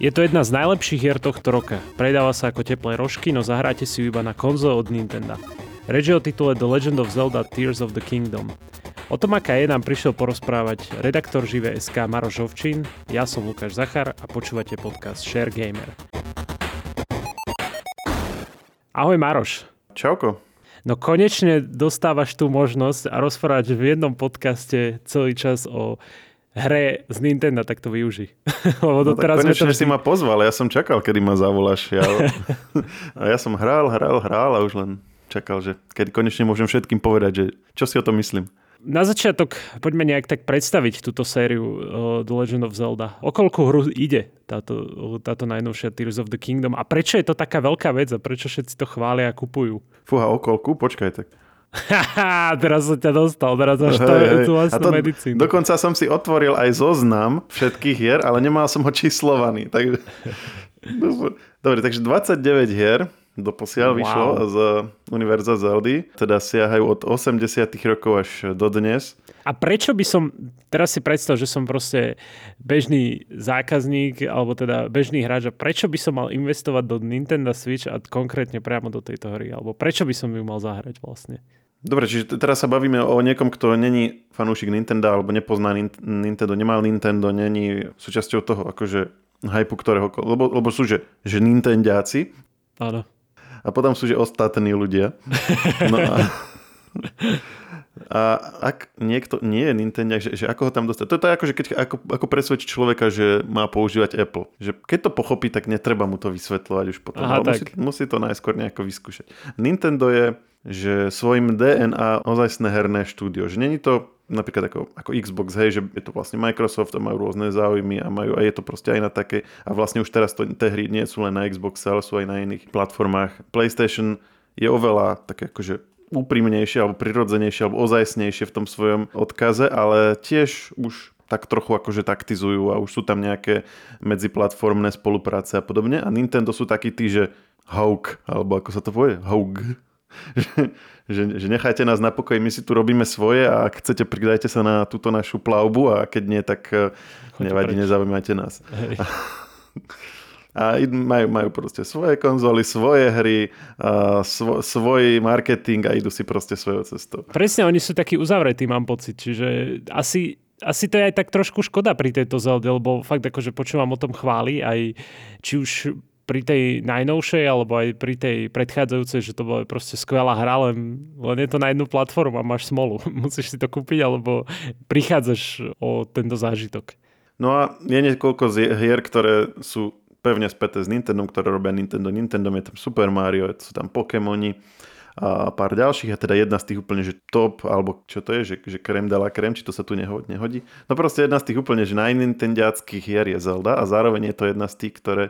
Je to jedna z najlepších hier tohto roka. Predáva sa ako teplé rožky, no zahráte si ju iba na konzole od Nintendo. Reč je o titule The Legend of Zelda Tears of the Kingdom. O tom, aká je, nám prišiel porozprávať redaktor Živé SK Maroš Ovčín, ja som Lukáš Zachar a počúvate podcast Share Gamer. Ahoj Maroš. Čauko. No konečne dostávaš tú možnosť a rozprávať v jednom podcaste celý čas o hre z Nintendo, tak to využi. Lebo no, tak konečne to... si ma pozval, ja som čakal, kedy ma zavoláš. Ja... a ja som hral, hral, hral a už len čakal, že kedy konečne môžem všetkým povedať, že čo si o tom myslím. Na začiatok poďme nejak tak predstaviť túto sériu uh, The Legend of Zelda. O koľko hru ide táto, táto najnovšia Tears of the Kingdom a prečo je to taká veľká vec a prečo všetci to chvália a kupujú? Fúha, o koľku? Počkaj tak. teraz som ťa dostal, teraz máš to, tú vlastnú medicínu. Dokonca som si otvoril aj zoznam všetkých hier, ale nemal som ho číslovaný. Tak... Dobre, takže 29 hier doposiaľ wow. vyšlo z Univerza Zeldy, teda siahajú od 80 rokov až do dnes. A prečo by som, teraz si predstav, že som proste bežný zákazník, alebo teda bežný hráč, a prečo by som mal investovať do Nintendo Switch a konkrétne priamo do tejto hry, alebo prečo by som ju mal zahrať vlastne? Dobre, čiže teraz sa bavíme o niekom, kto není fanúšik Nintendo alebo nepozná Nintendo, nemal Nintendo, není súčasťou toho akože hypu, ktorého, lebo, lebo sú že, že Nintendiaci. Áno. A potom sú že ostatní ľudia. No a, a ak niekto nie je Nintendo, že, že ako ho tam dostať? To je to ako, že keď, ako, ako presvedčiť človeka, že má používať Apple. Že keď to pochopí, tak netreba mu to vysvetľovať už potom. Aha, musí, musí to najskôr nejako vyskúšať. Nintendo je že svojim DNA ozajstné herné štúdio. Že není to napríklad ako, ako Xbox, hej, že je to vlastne Microsoft a majú rôzne záujmy a majú, a je to proste aj na také, a vlastne už teraz to, tie hry nie sú len na Xbox, ale sú aj na iných platformách. PlayStation je oveľa také akože úprimnejšie alebo prirodzenejšie alebo ozajstnejšie v tom svojom odkaze, ale tiež už tak trochu akože taktizujú a už sú tam nejaké medziplatformné spolupráce a podobne. A Nintendo sú takí tí, že Haug, alebo ako sa to povie? Haug že, že nechajte nás na pokoji, my si tu robíme svoje a ak chcete, pridajte sa na túto našu plavbu a keď nie, tak eh, Choďte nevadí, preč. nezaujímajte nás. Hej. A majú, majú proste svoje konzoly, svoje hry, a svo, svoj marketing a idú si proste svojou cestou. Presne, oni sú takí uzavretí, mám pocit. Čiže asi, asi to je aj tak trošku škoda pri tejto Zelde, lebo fakt akože počúvam o tom chváli, aj či už pri tej najnovšej alebo aj pri tej predchádzajúcej, že to bola proste skvelá hra, len, len je to na jednu platformu a máš smolu. Musíš si to kúpiť alebo prichádzaš o tento zážitok. No a je niekoľko hier, ktoré sú pevne späté s Nintendo, ktoré robia Nintendo. Nintendo je tam Super Mario, sú tam Pokémoni a pár ďalších a teda jedna z tých úplne, že top, alebo čo to je, že, že krem dala krem, či to sa tu nehodí. No proste jedna z tých úplne, že najnintendiackých hier je Zelda a zároveň je to jedna z tých, ktoré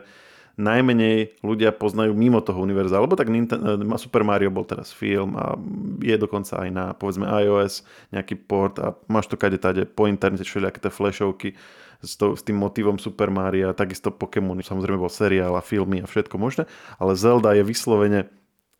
najmenej ľudia poznajú mimo toho univerza. Lebo tak eh, Super Mario bol teraz film a je dokonca aj na povedzme iOS nejaký port a máš to kade tade po internete všelijaké tie flashovky s, to, s tým motivom Super Mario, takisto Pokémon, samozrejme bol seriál a filmy a všetko možné, ale Zelda je vyslovene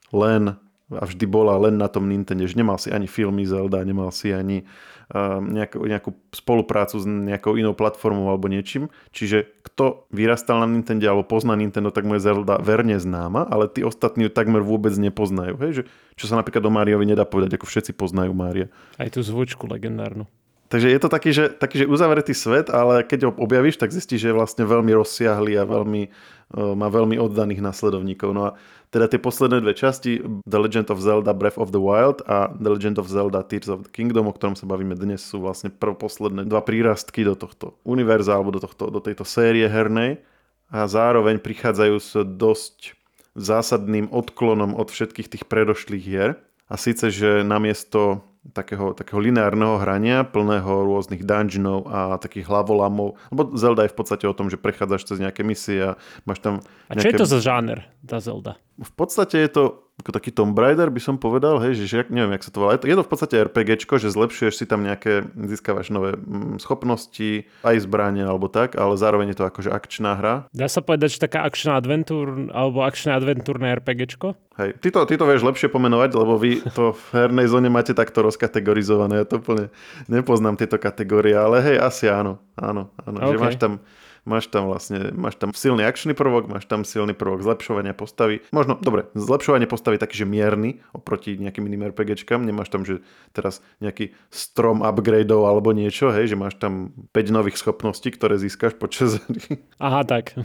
len a vždy bola len na tom Nintendo, že nemal si ani filmy Zelda, nemal si ani uh, nejakú, nejakú spoluprácu s nejakou inou platformou alebo niečím. Čiže kto vyrastal na Nintendo alebo pozná Nintendo, tak mu je Zelda verne známa, ale tí ostatní ju takmer vôbec nepoznajú. Hej? Že, čo sa napríklad o Máriovi nedá povedať, ako všetci poznajú Mária. Aj tú zvučku legendárnu. Takže je to taký že, taký, že uzavretý svet, ale keď ho objavíš, tak zistíš, že je vlastne veľmi rozsiahly a veľmi, uh, má veľmi oddaných nasledovníkov. No a teda tie posledné dve časti, The Legend of Zelda Breath of the Wild a The Legend of Zelda Tears of the Kingdom, o ktorom sa bavíme dnes, sú vlastne posledné dva prírastky do tohto univerza alebo do, tohto, do tejto série hernej a zároveň prichádzajú s dosť zásadným odklonom od všetkých tých predošlých hier. A síce, že namiesto takého, takého lineárneho hrania, plného rôznych dungeonov a takých hlavolamov. Lebo Zelda je v podstate o tom, že prechádzaš cez nejaké misie a máš tam... A čo je to za žáner, tá Zelda? V podstate je to ako taký Tomb Raider by som povedal, hej, že, že neviem, jak sa to volá. Je to, v podstate RPGčko, že zlepšuješ si tam nejaké, získavaš nové mm, schopnosti, aj zbranie alebo tak, ale zároveň je to akože akčná hra. Dá sa povedať, že taká akčná adventúr, alebo akčné adventúrne RPGčko? Hej, ty to, ty to vieš lepšie pomenovať, lebo vy to v hernej zóne máte takto rozkategorizované. Ja to úplne nepoznám tieto kategórie, ale hej, asi áno. Áno, áno. Okay. Že máš tam máš tam vlastne, máš tam silný akčný prvok, máš tam silný prvok zlepšovania postavy. Možno, dobre, zlepšovanie postavy taký, že mierny oproti nejakým iným RPGčkám. Nemáš tam, že teraz nejaký strom upgradeov alebo niečo, hej, že máš tam 5 nových schopností, ktoré získaš počas Aha, tak.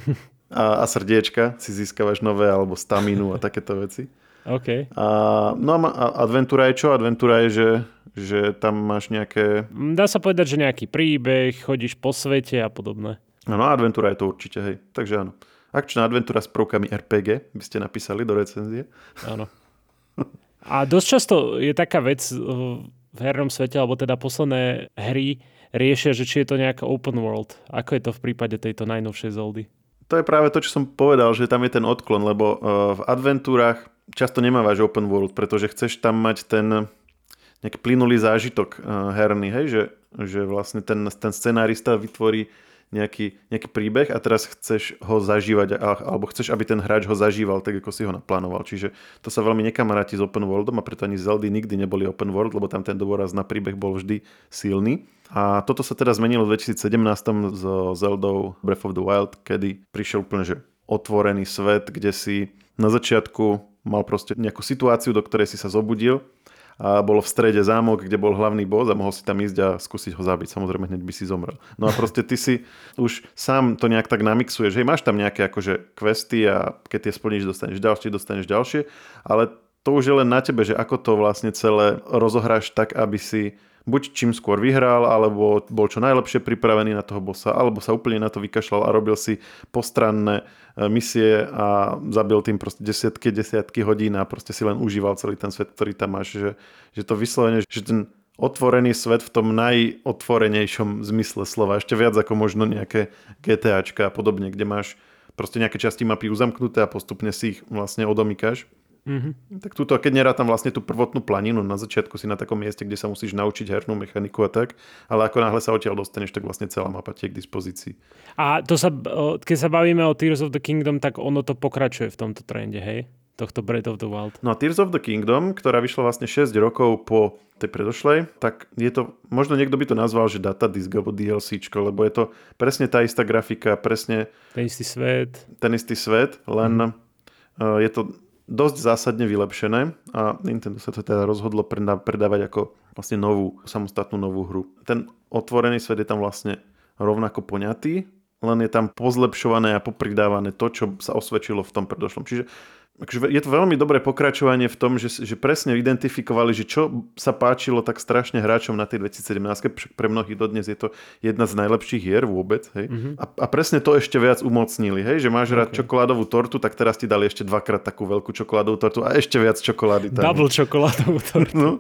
a, a srdiečka si získavaš nové alebo staminu a takéto veci. OK. A, no a adventúra je čo? Adventúra je, že, že tam máš nejaké... Dá sa povedať, že nejaký príbeh, chodíš po svete a podobné. Áno, adventúra je to určite, hej. Takže áno. Akčná adventúra s prvkami RPG by ste napísali do recenzie. Áno. A dosť často je taká vec v hernom svete, alebo teda posledné hry riešia, že či je to nejaká open world. Ako je to v prípade tejto najnovšej Zeldy? To je práve to, čo som povedal, že tam je ten odklon, lebo uh, v adventúrach často nemávaš open world, pretože chceš tam mať ten nejaký plynulý zážitok uh, herný, hej, že, že vlastne ten, ten scenárista vytvorí nejaký, nejaký príbeh a teraz chceš ho zažívať, alebo chceš, aby ten hráč ho zažíval tak, ako si ho naplánoval. Čiže to sa veľmi nekamaráti s open worldom a preto ani Zeldy nikdy neboli open world, lebo tam ten dôraz na príbeh bol vždy silný. A toto sa teda zmenilo v 2017 s Zeldou Breath of the Wild, kedy prišiel úplne že otvorený svet, kde si na začiatku mal proste nejakú situáciu, do ktorej si sa zobudil a bolo v strede zámok, kde bol hlavný boss a mohol si tam ísť a skúsiť ho zabiť. Samozrejme, hneď by si zomrel. No a proste ty si už sám to nejak tak namixuješ. Hej, máš tam nejaké akože questy a keď tie splníš, dostaneš ďalšie, dostaneš ďalšie, ale to už je len na tebe, že ako to vlastne celé rozohráš tak, aby si buď čím skôr vyhral, alebo bol čo najlepšie pripravený na toho bossa, alebo sa úplne na to vykašľal a robil si postranné e, misie a zabil tým proste desiatky, desiatky hodín a proste si len užíval celý ten svet, ktorý tam máš. Že, že to vyslovene, že ten otvorený svet v tom najotvorenejšom zmysle slova, ešte viac ako možno nejaké GTAčka a podobne, kde máš proste nejaké časti mapy uzamknuté a postupne si ich vlastne odomykáš. Mm-hmm. Tak túto, keď nerátam vlastne tú prvotnú planinu, na začiatku si na takom mieste, kde sa musíš naučiť hernú mechaniku a tak, ale ako náhle sa odtiaľ dostaneš, tak vlastne celá mapa tie k dispozícii. A to sa, keď sa bavíme o Tears of the Kingdom, tak ono to pokračuje v tomto trende, hej? Tohto Breath of the Wild. No a Tears of the Kingdom, ktorá vyšla vlastne 6 rokov po tej predošlej, tak je to, možno niekto by to nazval, že data disk alebo DLCčko, lebo je to presne tá istá grafika, presne... Ten istý svet. Ten istý svet, len mm. je to dosť zásadne vylepšené a Nintendo sa to teda rozhodlo predávať ako vlastne novú, samostatnú novú hru. Ten otvorený svet je tam vlastne rovnako poňatý, len je tam pozlepšované a popridávané to, čo sa osvedčilo v tom predošlom. Čiže akože je to veľmi dobré pokračovanie v tom, že, že presne identifikovali, že čo sa páčilo tak strašne hráčom na tej 2017. Pre mnohých dodnes je to jedna z najlepších hier vôbec. Hej? Mm-hmm. A, a presne to ešte viac umocnili. Hej? Že máš okay. rád čokoládovú tortu, tak teraz ti dali ešte dvakrát takú veľkú čokoládovú tortu a ešte viac čokolády. Tam. Double čokoládovú tortu. No.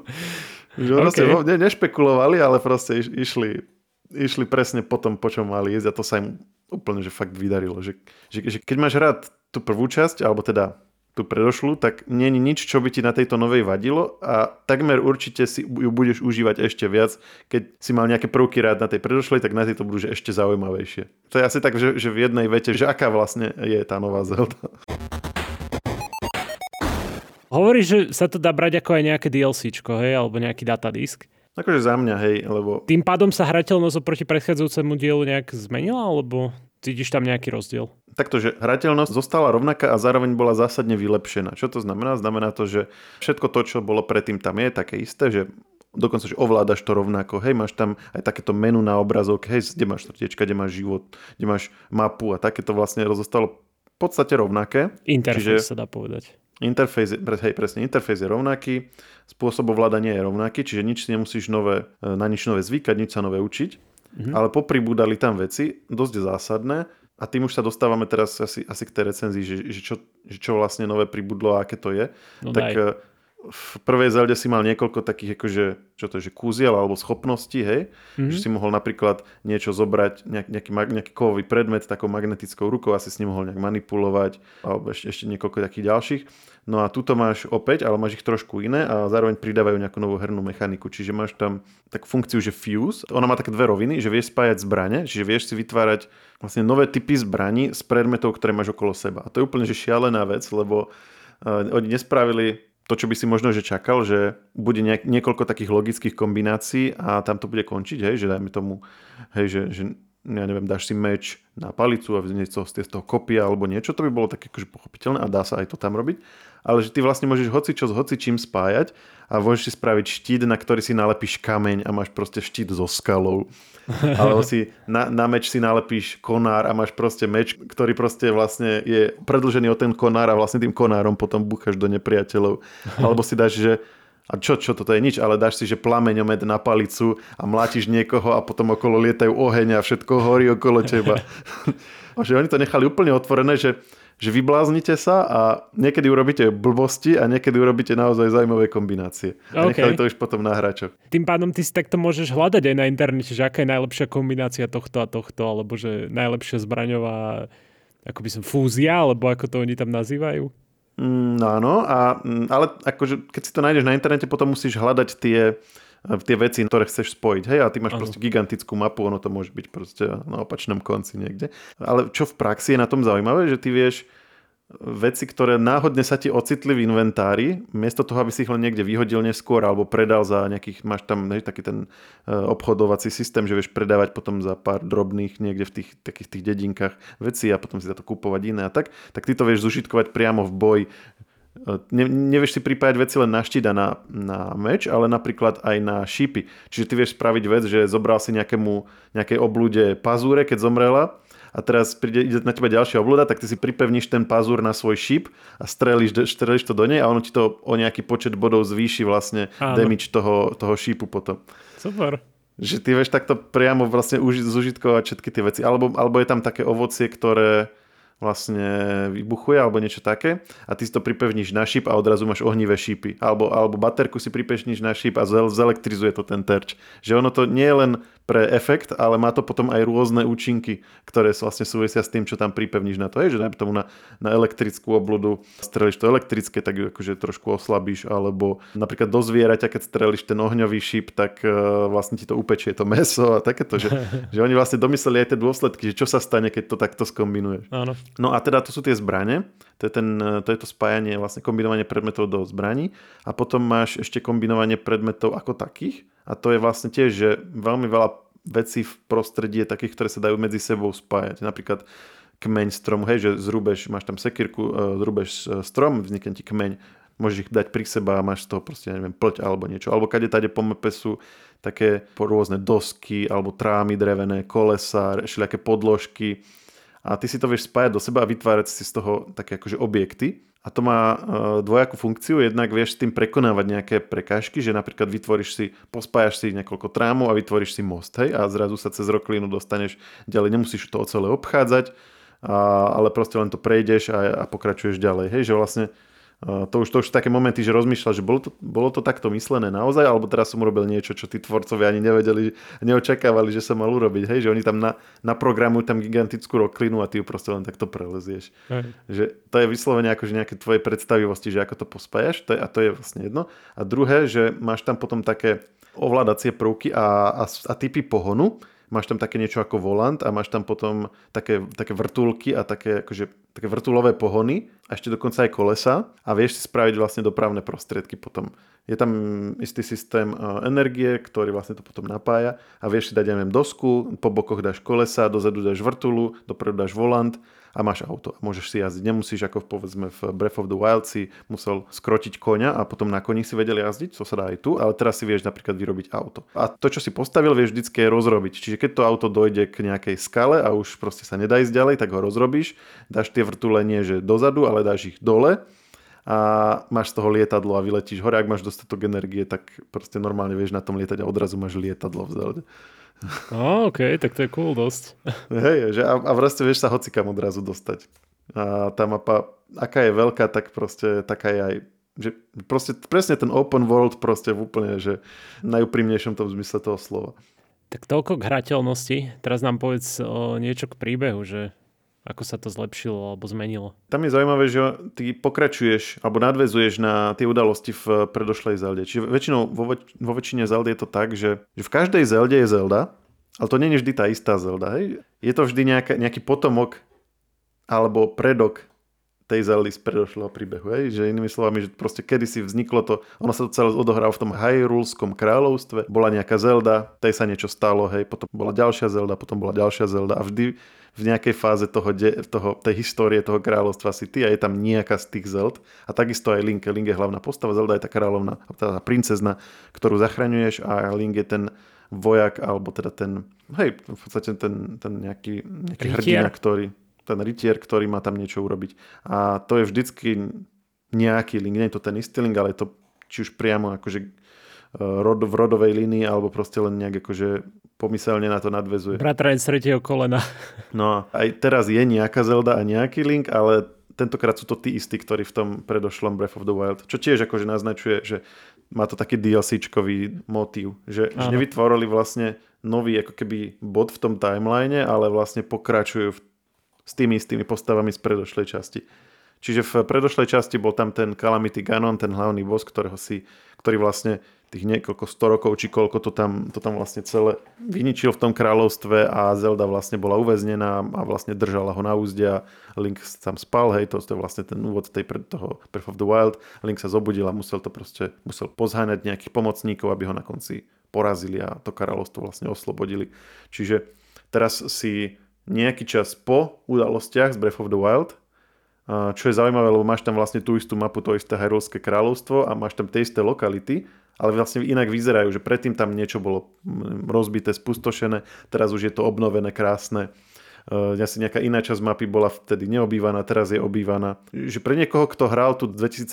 Že okay. ne, nešpekulovali, ale proste iš, išli, išli presne po tom, po čom mali jesť a to sa im úplne že fakt vydarilo. Že, že, že keď máš rád tú prvú časť, alebo teda tú predošlu, tak nie je nič, čo by ti na tejto novej vadilo a takmer určite si ju budeš užívať ešte viac. Keď si mal nejaké prvky rád na tej predošlej, tak na tejto budú ešte zaujímavejšie. To je asi tak, že, že v jednej vete, že aká vlastne je tá nová Zelda. Hovoríš, že sa to dá brať ako aj nejaké DLCčko, hej, alebo nejaký datadisk. Akože za mňa, hej, lebo... Tým pádom sa hrateľnosť oproti predchádzajúcemu dielu nejak zmenila, alebo cítiš tam nejaký rozdiel? Takto, že hrateľnosť zostala rovnaká a zároveň bola zásadne vylepšená. Čo to znamená? Znamená to, že všetko to, čo bolo predtým tam je také isté, že dokonca, že ovládaš to rovnako. Hej, máš tam aj takéto menu na obrazok, hej, kde máš srdiečka, kde máš život, kde máš mapu a takéto vlastne rozostalo v podstate rovnaké. Interfejs sa dá povedať. Interfejs, hej, presne, interfejs je rovnaký, spôsob ovládania je rovnaký, čiže nič si nemusíš nové, na nič nové zvykať, nič sa nové učiť, mm-hmm. ale popribúdali tam veci, dosť zásadné, a tým už sa dostávame teraz asi, asi k tej recenzii, že, že, čo, že čo vlastne nové pribudlo a aké to je. No tak daj. Eh, v prvej Zelde si mal niekoľko takých, akože, čo to je, že kúziel alebo schopností, hej? Mm-hmm. Že si mohol napríklad niečo zobrať, nejak, nejaký, nejaký kovový predmet takou magnetickou rukou, asi s ním mohol nejak manipulovať, alebo ešte, ešte niekoľko takých ďalších. No a tuto máš opäť, ale máš ich trošku iné a zároveň pridávajú nejakú novú hernú mechaniku. Čiže máš tam takú funkciu, že fuse. Ona má také dve roviny, že vieš spájať zbrane, čiže vieš si vytvárať vlastne nové typy zbraní z predmetov, ktoré máš okolo seba. A to je úplne že šialená vec, lebo uh, oni nespravili to, čo by si možno že čakal, že bude niekoľko takých logických kombinácií a tam to bude končiť, hej, že dajme tomu, hej, že, že ja neviem, dáš si meč na palicu a niečo z toho kopia alebo niečo, to by bolo také akože pochopiteľné a dá sa aj to tam robiť. Ale že ty vlastne môžeš hoci čo s hoci čím spájať a môžeš si spraviť štít, na ktorý si nalepíš kameň a máš proste štít so skalou. Alebo si na, na meč si nalepíš konár a máš proste meč, ktorý proste vlastne je predlžený o ten konár a vlastne tým konárom potom búchaš do nepriateľov. Alebo si dáš, že a čo, čo, toto je nič, ale dáš si, že plameňomet na palicu a mlátiš niekoho a potom okolo lietajú oheň a všetko horí okolo teba. a že oni to nechali úplne otvorené, že, že vybláznite sa a niekedy urobíte blbosti a niekedy urobíte naozaj zaujímavé kombinácie. A okay. nechali to už potom na hráčov. Tým pádom ty si takto môžeš hľadať aj na internete, že aká je najlepšia kombinácia tohto a tohto, alebo že najlepšia zbraňová ako by som fúzia, alebo ako to oni tam nazývajú. Mm, no áno, a, mm, ale akože, keď si to nájdeš na internete, potom musíš hľadať tie, e, tie veci, ktoré chceš spojiť. Hej, a ty máš ano. proste gigantickú mapu, ono to môže byť proste na opačnom konci niekde. Ale čo v praxi je na tom zaujímavé, že ty vieš veci, ktoré náhodne sa ti ocitli v inventári, miesto toho, aby si ich len niekde vyhodil neskôr alebo predal za nejakých, máš tam ne, taký ten uh, obchodovací systém, že vieš predávať potom za pár drobných niekde v tých takých tých dedinkách veci a potom si za to kúpovať iné a tak, tak ty to vieš zužitkovať priamo v boji. Ne, nevieš si pripájať veci len na štít a na, na meč, ale napríklad aj na šípy. Čiže ty vieš spraviť vec, že zobral si nejakému, nejakej oblúde pazúre, keď zomrela a teraz príde, ide na teba ďalšia obluda, tak ty si pripevníš ten pazúr na svoj šíp a strelíš, strelíš to do nej a ono ti to o nejaký počet bodov zvýši vlastne Áno. damage toho, toho šípu potom. Super. Že ty vieš takto priamo vlastne zužitkovať všetky tie veci. Alebo, alebo je tam také ovocie, ktoré vlastne vybuchuje alebo niečo také a ty si to pripevníš na šíp a odrazu máš ohnivé šípy. Alebo, alebo baterku si pripevníš na šíp a zelektrizuje to ten terč. Že ono to nie je len pre efekt, ale má to potom aj rôzne účinky, ktoré vlastne súvisia s tým, čo tam pripevníš na to. Je, že dajme tomu na, na elektrickú obludu streliš to elektrické, tak ju akože trošku oslabíš, alebo napríklad do zvieraťa, keď streliš ten ohňový šíp, tak uh, vlastne ti to upečie to meso a takéto, že, že oni vlastne domysleli aj tie dôsledky, že čo sa stane, keď to takto skombinuješ. Áno. No a teda to sú tie zbranie, to je, ten, to je to spájanie, vlastne kombinovanie predmetov do zbraní. A potom máš ešte kombinovanie predmetov ako takých, a to je vlastne tiež, že veľmi veľa vecí v prostredí je takých, ktoré sa dajú medzi sebou spájať. Napríklad kmeň stromu, hej, že zrúbeš, máš tam sekírku, e, zrúbeš e, strom, vznikne ti kmeň, môžeš ich dať pri seba a máš z toho proste, neviem, plť alebo niečo. Alebo kade tade po mepe sú také rôzne dosky alebo trámy drevené, kolesa, všelijaké podložky a ty si to vieš spájať do seba a vytvárať si z toho také akože objekty a to má e, dvojakú funkciu. Jednak vieš s tým prekonávať nejaké prekážky, že napríklad vytvoríš si, pospájaš si niekoľko trámov a vytvoríš si most, hej, a zrazu sa cez roklinu dostaneš ďalej. Nemusíš to celé obchádzať, a, ale proste len to prejdeš a, a pokračuješ ďalej. Hej, že vlastne to už, to už také momenty, že rozmýšľa, že bolo to, bolo to takto myslené naozaj, alebo teraz som urobil niečo, čo tí tvorcovia ani nevedeli, neočakávali, že sa mal urobiť. Hej, že oni tam na, naprogramujú tam gigantickú roklinu a ty ju proste len takto prelezieš. Hej. Že to je vyslovene akože nejaké tvoje predstavivosti, že ako to pospájaš, to je, a to je vlastne jedno. A druhé, že máš tam potom také ovládacie prvky a, a, a typy pohonu, máš tam také niečo ako volant a máš tam potom také, také vrtulky a také, akože, také vrtulové pohony a ešte dokonca aj kolesa a vieš si spraviť vlastne dopravné prostriedky potom. Je tam istý systém e, energie, ktorý vlastne to potom napája a vieš si dať, ja neviem, dosku, po bokoch dáš kolesa, dozadu dáš vrtulu, dopredu dáš volant a máš auto. Môžeš si jazdiť. Nemusíš ako povedzme v Breath of the Wild si musel skrotiť koňa a potom na koni si vedel jazdiť, to sa dá aj tu, ale teraz si vieš napríklad vyrobiť auto. A to, čo si postavil, vieš vždycky rozrobiť. Čiže keď to auto dojde k nejakej skale a už proste sa nedá ísť ďalej, tak ho rozrobíš, dáš tie vrtule nie že dozadu, ale dáš ich dole a máš z toho lietadlo a vyletíš hore. Ak máš dostatok energie, tak proste normálne vieš na tom lietať a odrazu máš lietadlo v Zelde. Oh, OK, tak to je cool dosť. Hej, že a, a proste vieš sa hocikam odrazu dostať. A tá mapa, aká je veľká, tak proste taká je aj že proste, presne ten open world proste v úplne, že najúprimnejšom tom zmysle toho slova. Tak toľko k hrateľnosti. Teraz nám povedz o niečo k príbehu, že ako sa to zlepšilo alebo zmenilo. Tam je zaujímavé, že ty pokračuješ alebo nadvezuješ na tie udalosti v predošlej Zelde. Čiže väčšinou vo, väč- vo väčšine Zeldy je to tak, že, že v každej Zelde je Zelda, ale to nie je vždy tá istá Zelda. Hej? Je to vždy nejaká, nejaký potomok alebo predok tej Zeldy z predošlého príbehu. Hej? Že inými slovami, že proste kedysi vzniklo to, ono sa to celé odohralo v tom Hyrulskom kráľovstve, bola nejaká Zelda, tej sa niečo stalo, hej, potom bola ďalšia Zelda, potom bola ďalšia Zelda a vždy v nejakej fáze toho, de, toho, tej histórie toho kráľovstva si ty a je tam nejaká z tých Zeld. A takisto aj Link. Link je hlavná postava, Zelda je tá kráľovná, tá princezna, ktorú zachraňuješ a Link je ten vojak, alebo teda ten, hej, v podstate ten, ten nejaký, nejaký hrdina, ktorý, ten rytier, ktorý má tam niečo urobiť. A to je vždycky nejaký link, nie je to ten istý link, ale je to či už priamo akože rod, v rodovej línii, alebo proste len nejak akože pomyselne na to nadvezuje. Bratranec tretieho kolena. No aj teraz je nejaká Zelda a nejaký link, ale tentokrát sú to tí istí, ktorí v tom predošlom Breath of the Wild, čo tiež akože naznačuje, že má to taký DLCčkový motív, že, že nevytvorili vlastne nový ako keby bod v tom timeline, ale vlastne pokračujú v s tými istými postavami z predošlej časti. Čiže v predošlej časti bol tam ten Calamity Ganon, ten hlavný boss, ktorého si, ktorý vlastne tých niekoľko sto rokov, či koľko to tam, to tam vlastne celé vyničil v tom kráľovstve a Zelda vlastne bola uväznená a vlastne držala ho na úzde a Link tam spal, hej, to, to je vlastne ten úvod tej, toho Breath of the Wild. Link sa zobudil a musel to proste, musel pozháňať nejakých pomocníkov, aby ho na konci porazili a to kráľovstvo vlastne oslobodili. Čiže teraz si nejaký čas po udalostiach z Breath of the Wild, čo je zaujímavé, lebo máš tam vlastne tú istú mapu, to isté Hyrulské kráľovstvo a máš tam tie isté lokality, ale vlastne inak vyzerajú, že predtým tam niečo bolo rozbité, spustošené, teraz už je to obnovené, krásne. Asi nejaká iná časť mapy bola vtedy neobývaná, teraz je obývaná. Že pre niekoho, kto hral tu 2017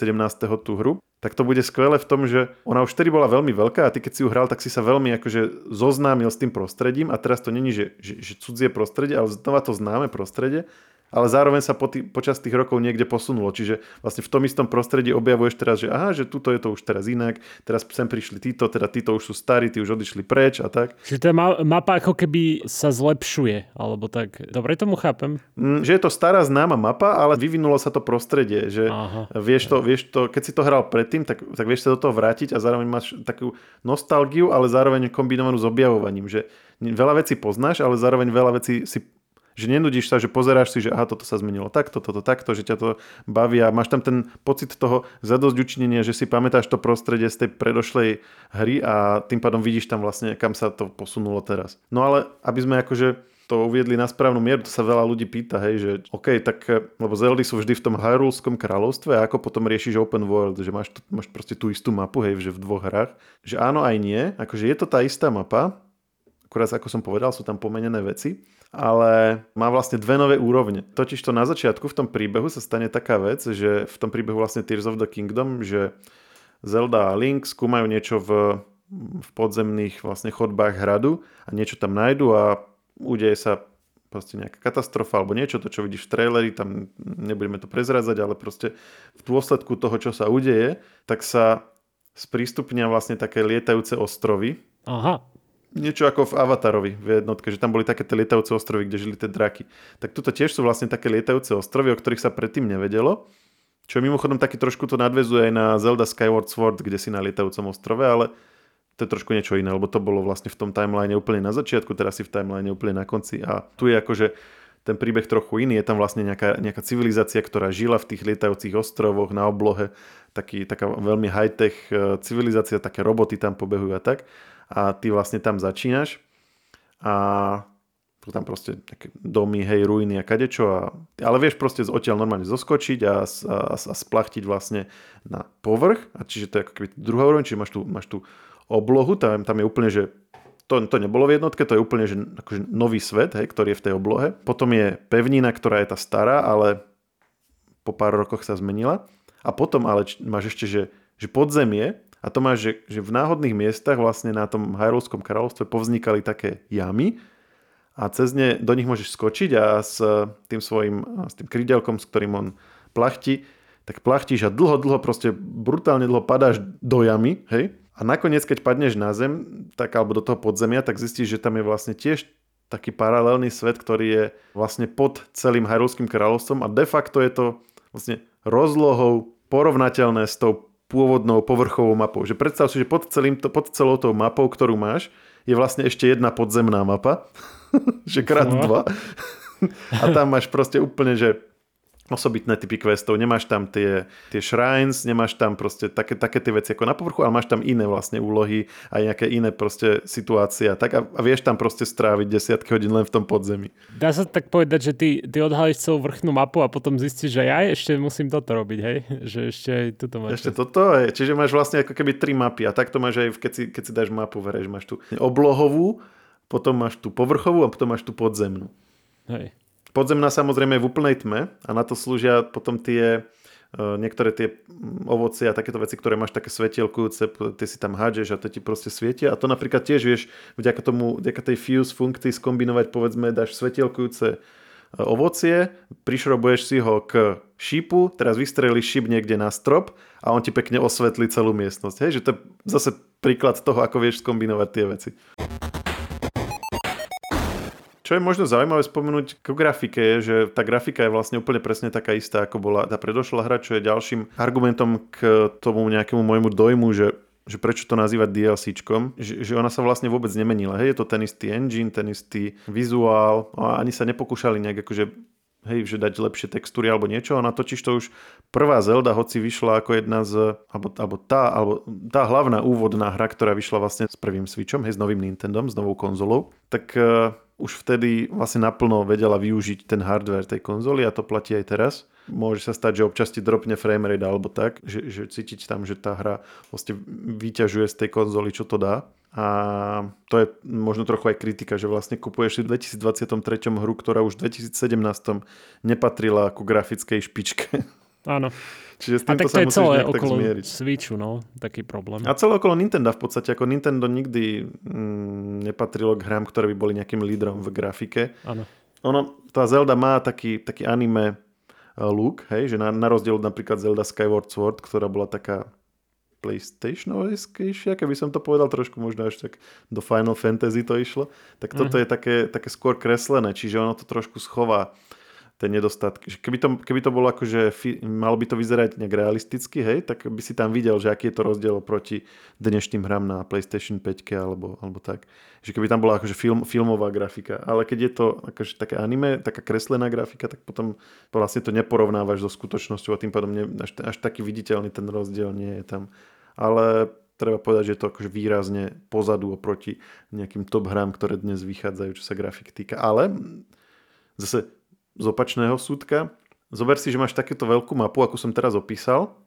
tú hru, tak to bude skvelé v tom, že ona už vtedy bola veľmi veľká a ty keď si ju hral, tak si sa veľmi akože zoznámil s tým prostredím a teraz to není, že, že, že cudzie prostredie, ale znova to známe prostredie ale zároveň sa po tý, počas tých rokov niekde posunulo. Čiže vlastne v tom istom prostredí objavuješ teraz, že aha, že tuto je to už teraz inak, teraz sem prišli títo, teda títo už sú starí, tí už odišli preč a tak. Čiže tá mapa ako keby sa zlepšuje, alebo tak. Dobre tomu chápem? Mm, že je to stará známa mapa, ale vyvinulo sa to prostredie, že aha. vieš to, vieš to, keď si to hral predtým, tak, tak vieš sa do toho vrátiť a zároveň máš takú nostalgiu, ale zároveň kombinovanú s objavovaním, že veľa vecí poznáš, ale zároveň veľa vecí si že nenudíš sa, že pozeráš si, že aha, toto sa zmenilo takto, toto takto, že ťa to baví a máš tam ten pocit toho zadosť učinenia, že si pamätáš to prostredie z tej predošlej hry a tým pádom vidíš tam vlastne, kam sa to posunulo teraz. No ale aby sme akože to uviedli na správnu mieru, to sa veľa ľudí pýta, hej, že OK, tak, lebo Zeldy sú vždy v tom Hyrulskom kráľovstve a ako potom riešiš open world, že máš, máš proste tú istú mapu, hej, že v dvoch hrách, že áno aj nie, akože je to tá istá mapa, akurát ako som povedal, sú tam pomenené veci, ale má vlastne dve nové úrovne. Totiž to na začiatku v tom príbehu sa stane taká vec, že v tom príbehu vlastne Tears of the Kingdom, že Zelda a Link skúmajú niečo v, v podzemných vlastne chodbách hradu a niečo tam nájdu a udeje sa proste nejaká katastrofa alebo niečo, to čo vidíš v traileri, tam nebudeme to prezradzať, ale proste v dôsledku toho, čo sa udeje, tak sa sprístupnia vlastne také lietajúce ostrovy. Aha niečo ako v Avatarovi v jednotke, že tam boli také tie lietajúce ostrovy, kde žili tie draky. Tak tuto tiež sú vlastne také lietajúce ostrovy, o ktorých sa predtým nevedelo. Čo mimochodom taký trošku to nadvezuje aj na Zelda Skyward Sword, kde si na lietajúcom ostrove, ale to je trošku niečo iné, lebo to bolo vlastne v tom timeline úplne na začiatku, teraz si v timeline úplne na konci a tu je akože ten príbeh trochu iný. Je tam vlastne nejaká, nejaká civilizácia, ktorá žila v tých lietajúcich ostrovoch na oblohe. Taký, taká veľmi high-tech eh, civilizácia, také roboty tam pobehujú a tak a ty vlastne tam začínaš a sú tam proste také domy, hej, ruiny a kadečo. A, ale vieš proste odtiaľ normálne zoskočiť a, a, a splachtiť vlastne na povrch. A čiže to je ako keby druhá úroveň, čiže máš tu, máš tu oblohu, tam, tam je úplne, že to, to nebolo v jednotke, to je úplne že, akože nový svet, hej, ktorý je v tej oblohe. Potom je pevnina, ktorá je tá stará, ale po pár rokoch sa zmenila. A potom ale máš ešte, že, že podzemie, a to máš, že, že v náhodných miestach vlastne na tom Hyrulskom kráľovstve povznikali také jamy a cez ne do nich môžeš skočiť a s tým svojim, s tým krydelkom, s ktorým on plachti, tak plachtíš a dlho, dlho, proste brutálne dlho padáš do jamy, hej? A nakoniec, keď padneš na zem, tak alebo do toho podzemia, tak zistíš, že tam je vlastne tiež taký paralelný svet, ktorý je vlastne pod celým Hyrulským kráľovstvom a de facto je to vlastne rozlohou porovnateľné s tou pôvodnou povrchovou mapou. Že predstav si, že pod, celým, pod celou tou mapou, ktorú máš, je vlastne ešte jedna podzemná mapa, že krát no. dva. A tam máš proste úplne, že osobitné typy questov. Nemáš tam tie, tie shrines, nemáš tam proste také, také tie veci ako na povrchu, ale máš tam iné vlastne úlohy a nejaké iné proste situácie a tak a, a vieš tam proste stráviť desiatky hodín len v tom podzemí. Dá sa tak povedať, že ty, ty odhalíš celú vrchnú mapu a potom zistíš, že ja ešte musím toto robiť, hej? Že ešte aj toto máš. Ešte toto, hej. Čiže máš vlastne ako keby tri mapy a takto máš aj, keď si, keď si dáš mapu, vereš, máš tu oblohovú, potom máš tu povrchovú a potom máš tu podzemnú. Hej. Podzemná samozrejme je v úplnej tme a na to slúžia potom tie e, niektoré tie ovocie a takéto veci, ktoré máš také svetielkujúce, ty si tam hádžeš a to ti proste svietia. A to napríklad tiež vieš vďaka, tomu, vďaka tej fuse funkcii skombinovať, povedzme, dáš svetielkujúce e, ovocie, prišrobuješ si ho k šípu, teraz vystrelíš šíp niekde na strop a on ti pekne osvetlí celú miestnosť. Hej, že to je zase príklad toho, ako vieš skombinovať tie veci. Čo je možno zaujímavé spomenúť k grafike je, že tá grafika je vlastne úplne presne taká istá, ako bola tá predošlá hra, čo je ďalším argumentom k tomu nejakému môjmu dojmu, že že prečo to nazývať DLCčkom, že, že ona sa vlastne vôbec nemenila. Hej, je to ten istý engine, ten istý vizuál a ani sa nepokúšali nejak akože hej, že dať lepšie textúry alebo niečo. Ona totiž to už prvá Zelda, hoci vyšla ako jedna z, alebo, alebo, tá, alebo tá hlavná úvodná hra, ktorá vyšla vlastne s prvým Switchom, hej, s novým Nintendom, s novou konzolou, tak už vtedy vlastne naplno vedela využiť ten hardware tej konzoly a to platí aj teraz. Môže sa stať, že občas ti dropne framerate alebo tak, že, že cítiť tam, že tá hra vlastne vyťažuje z tej konzoly, čo to dá. A to je možno trochu aj kritika, že vlastne kupuješ si v 2023 hru, ktorá už v 2017 nepatrila ku grafickej špičke. Áno. Čiže s a tak to je celé okolo zmieriť. Switchu, no, taký problém. A celé okolo Nintendo v podstate, ako Nintendo nikdy mm, nepatrilo k hrám, ktoré by boli nejakým lídrom v grafike. Áno. Ono, tá Zelda má taký, taký anime eh, look, hej, že na, na rozdiel od napríklad Zelda Skyward Sword, ktorá bola taká PlayStationovskejšia, keby som to povedal trošku možno až tak do Final Fantasy to išlo, tak toto mm. je také, také skôr kreslené, čiže ono to trošku schová tie nedostatky. Keby to, keby to bolo akože, malo by to vyzerať nejak realisticky, hej, tak by si tam videl, že aký je to rozdiel proti dnešným hram na PlayStation 5 alebo, alebo tak. Že keby tam bola akože film, filmová grafika. Ale keď je to akože také anime, taká kreslená grafika, tak potom vlastne to neporovnávaš so skutočnosťou a tým pádom ne, až, až taký viditeľný ten rozdiel nie je tam. Ale treba povedať, že je to akože výrazne pozadu oproti nejakým top hrám, ktoré dnes vychádzajú, čo sa grafik týka. Ale zase z opačného súdka. Zober si, že máš takéto veľkú mapu, ako som teraz opísal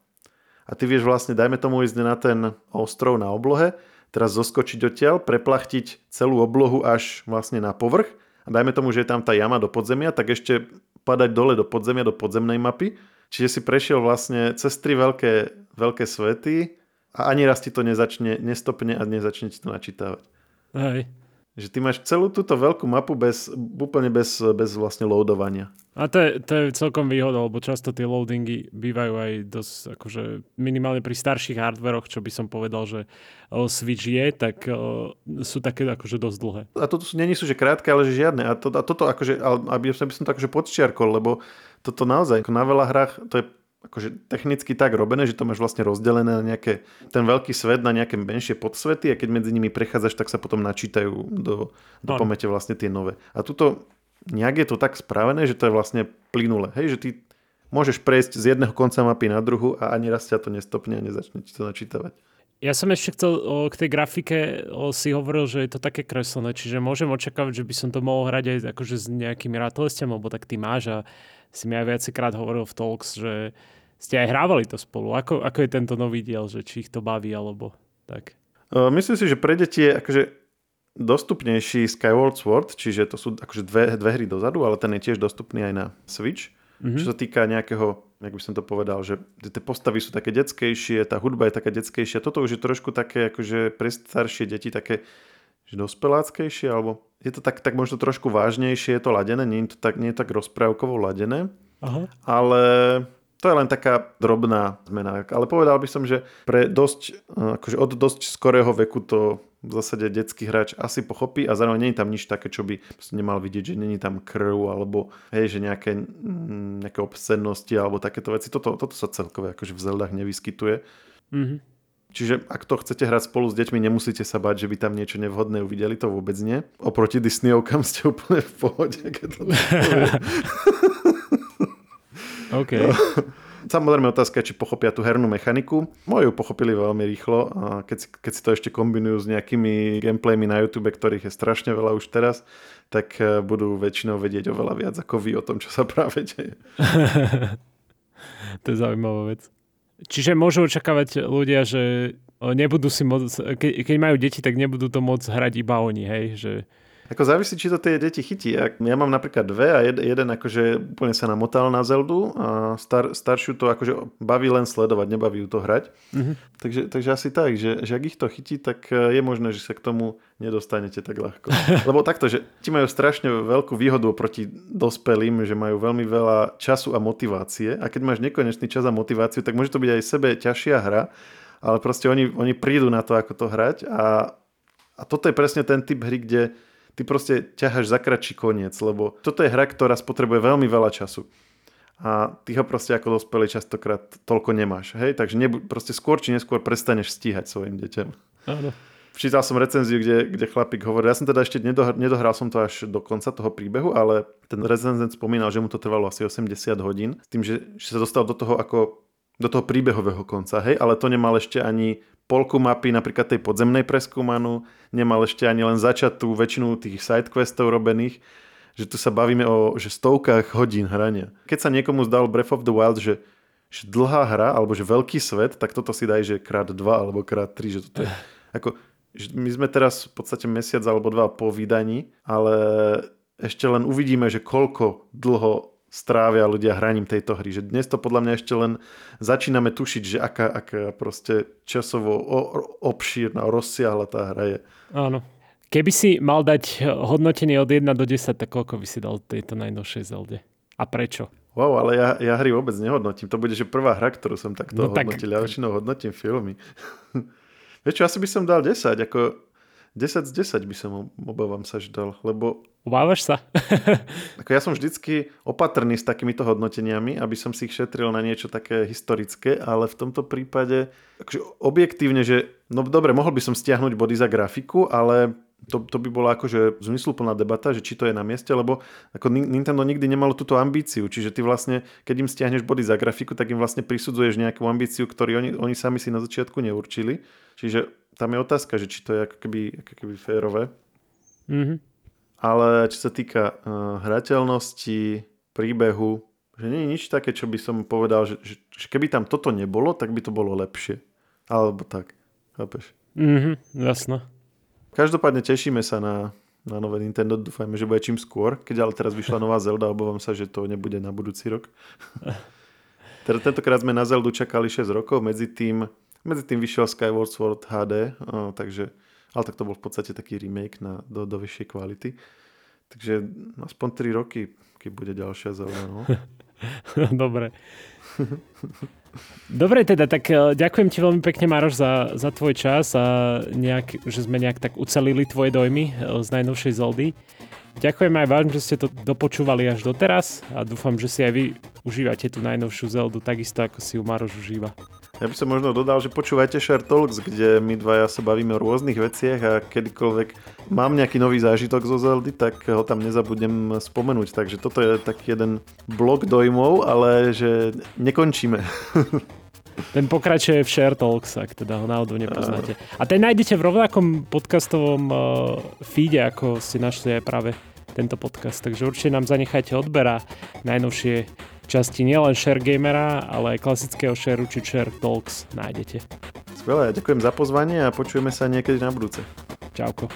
a ty vieš vlastne, dajme tomu ísť na ten ostrov na oblohe, teraz zoskočiť odtiaľ, preplachtiť celú oblohu až vlastne na povrch a dajme tomu, že je tam tá jama do podzemia, tak ešte padať dole do podzemia, do podzemnej mapy. Čiže si prešiel vlastne cez tri veľké, veľké svety a ani raz ti to nezačne, nestopne a nezačne ti to načítavať. Hej. Že ty máš celú túto veľkú mapu bez, úplne bez, bez vlastne loadovania. A to je, to je celkom výhoda, lebo často tie loadingy bývajú aj dosť, akože minimálne pri starších hardveroch, čo by som povedal, že Switch je, tak o, sú také akože dosť dlhé. A toto sú, není sú, že krátke, ale že žiadne. A, to, a toto akože, aby som, to akože podčiarkol, lebo toto naozaj, na veľa hrách, to je akože technicky tak robené, že to máš vlastne rozdelené na nejaké, ten veľký svet na nejaké menšie podsvety a keď medzi nimi prechádzaš, tak sa potom načítajú do, do no. pamäte vlastne tie nové. A tuto nejak je to tak spravené, že to je vlastne plynule. Hej, že ty môžeš prejsť z jedného konca mapy na druhu a ani raz ťa to nestopne a nezačne ti to načítavať. Ja som ešte chcel o, k tej grafike o, si hovoril, že je to také kreslené, čiže môžem očakávať, že by som to mohol hrať aj akože s nejakými ratolestiami, lebo tak ty máš a si mi aj viacejkrát hovoril v Talks, že ste aj hrávali to spolu. Ako, ako je tento nový diel, že či ich to baví alebo tak? Myslím si, že pre deti je akože dostupnejší Skyward Sword, čiže to sú akože dve, dve hry dozadu, ale ten je tiež dostupný aj na Switch. Mm-hmm. Čo sa týka nejakého, jak by som to povedal, že tie postavy sú také detskejšie, tá hudba je taká detskejšia, toto už je trošku také akože pre staršie deti také že dospeláckejšie, alebo je to tak, tak možno trošku vážnejšie, je to ladené, nie je to tak, nie je tak rozprávkovo ladené, Aha. ale to je len taká drobná zmena. Ale povedal by som, že pre dosť, akože od dosť skorého veku to v zásade detský hráč asi pochopí a zároveň nie je tam nič také, čo by nemal vidieť, že není tam krv alebo hej, že nejaké, mm, nejaké obscennosti alebo takéto veci. Toto, toto sa celkové akože v Zeldách nevyskytuje. Mm-hmm. Čiže ak to chcete hrať spolu s deťmi, nemusíte sa bať, že by tam niečo nevhodné uvideli, to vôbec nie. Oproti Disneyovkám ste úplne v pohode. Keď to OK. Samozrejme otázka či pochopia tú hernú mechaniku. Moju pochopili veľmi rýchlo a keď keď si to ešte kombinujú s nejakými gameplaymi na YouTube, ktorých je strašne veľa už teraz, tak eh, budú väčšinou vedieť oveľa viac ako vy o tom, čo sa práve deje. to je zaujímavá vec. Čiže môžu očakávať ľudia, že nebudú si môcť, keď majú deti, tak nebudú to môcť hrať iba oni, hej? Že ako závisí, či to tie deti chytí. Ja mám napríklad dve a jed, jeden akože úplne sa namotal na Zeldu a star, staršiu to akože baví len sledovať, nebaví ju to hrať. Mm-hmm. Takže, takže asi tak, že, že ak ich to chytí, tak e, je možné, že sa k tomu nedostanete tak ľahko. Lebo takto, že ti majú strašne veľkú výhodu proti dospelým, že majú veľmi veľa času a motivácie a keď máš nekonečný čas a motiváciu, tak môže to byť aj sebe ťažšia hra, ale proste oni, oni prídu na to, ako to hrať a, a toto je presne ten typ hry, kde ty proste ťaháš za kratší koniec, lebo toto je hra, ktorá spotrebuje veľmi veľa času. A ty ho proste ako dospelý častokrát toľko nemáš. Hej? Takže nebu- proste skôr či neskôr prestaneš stíhať svojim deťom. Áno. Čítal som recenziu, kde, kde chlapík hovoril, ja som teda ešte nedohr- nedohral som to až do konca toho príbehu, ale ten recenzent spomínal, že mu to trvalo asi 80 hodín, s tým, že, že sa dostal do toho ako do toho príbehového konca, hej, ale to nemal ešte ani polku mapy, napríklad tej podzemnej preskúmanú, nemal ešte ani len začatú väčšinu tých sidequestov robených, že tu sa bavíme o že stovkách hodín hrania. Keď sa niekomu zdal Breath of the Wild, že, že dlhá hra, alebo že veľký svet, tak toto si daj, že krát dva alebo krát tri, že toto je ako, že my sme teraz v podstate mesiac alebo dva po vydaní, ale ešte len uvidíme, že koľko dlho strávia ľudia hraním tejto hry. Že dnes to podľa mňa ešte len začíname tušiť, že aká, aká proste časovo obšírna, rozsiahla tá hra je. Áno. Keby si mal dať hodnotenie od 1 do 10, tak koľko by si dal tejto najnovšej Zelde? A prečo? Wow, ale ja, ja hry vôbec nehodnotím. To bude, že prvá hra, ktorú som takto no, hodnotil. Tak... Ja väčšinou hodnotím filmy. Vieš čo, asi by som dal 10. Ako 10 z 10 by som, obávam sa, že dal, lebo... Obávaš sa? ako ja som vždycky opatrný s takýmito hodnoteniami, aby som si ich šetril na niečo také historické, ale v tomto prípade akože objektívne, že no dobre, mohol by som stiahnuť body za grafiku, ale to, to by bola akože zmysluplná debata, že či to je na mieste, lebo ako Nintendo nikdy nemalo túto ambíciu, čiže ty vlastne, keď im stiahneš body za grafiku, tak im vlastne prisudzuješ nejakú ambíciu, ktorú oni, oni sami si na začiatku neurčili. Čiže tam je otázka, že či to je ako keby, ako keby férové. Mm-hmm. Ale čo sa týka uh, hrateľnosti, príbehu, že nie je nič také, čo by som povedal, že, že, že keby tam toto nebolo, tak by to bolo lepšie. Alebo tak, chápeš? Mhm, jasno. Každopádne tešíme sa na, na nové Nintendo, dúfajme, že bude čím skôr. Keď ale teraz vyšla nová Zelda, obávam sa, že to nebude na budúci rok. teda tentokrát sme na Zeldu čakali 6 rokov, medzi tým, medzi tým vyšiel Skyward Sword HD, o, takže, ale tak to bol v podstate taký remake na, do, do vyššej kvality. Takže aspoň 3 roky, keď bude ďalšia Zelda. No. Dobre. Dobre teda, tak e, ďakujem ti veľmi pekne Maroš za, za tvoj čas a nejak, že sme nejak tak ucelili tvoje dojmy e, z najnovšej Zoldy. Ďakujem aj vám, že ste to dopočúvali až doteraz a dúfam, že si aj vy užívate tú najnovšiu Zeldu takisto, ako si ju Maroš užíva. Ja by som možno dodal, že počúvajte Share Talks, kde my dvaja sa bavíme o rôznych veciach a kedykoľvek mám nejaký nový zážitok zo Zeldy, tak ho tam nezabudnem spomenúť. Takže toto je taký jeden blok dojmov, ale že nekončíme. Ten pokračuje v Share Talks, ak teda ho náhodou nepoznáte. A ten nájdete v rovnakom podcastovom uh, feede, ako ste našli aj práve tento podcast. Takže určite nám zanechajte odbera najnovšie časti nielen Share Gamera, ale aj klasického Share či Share Talks nájdete. Skvelé, ďakujem za pozvanie a počujeme sa niekedy na budúce. Čauko.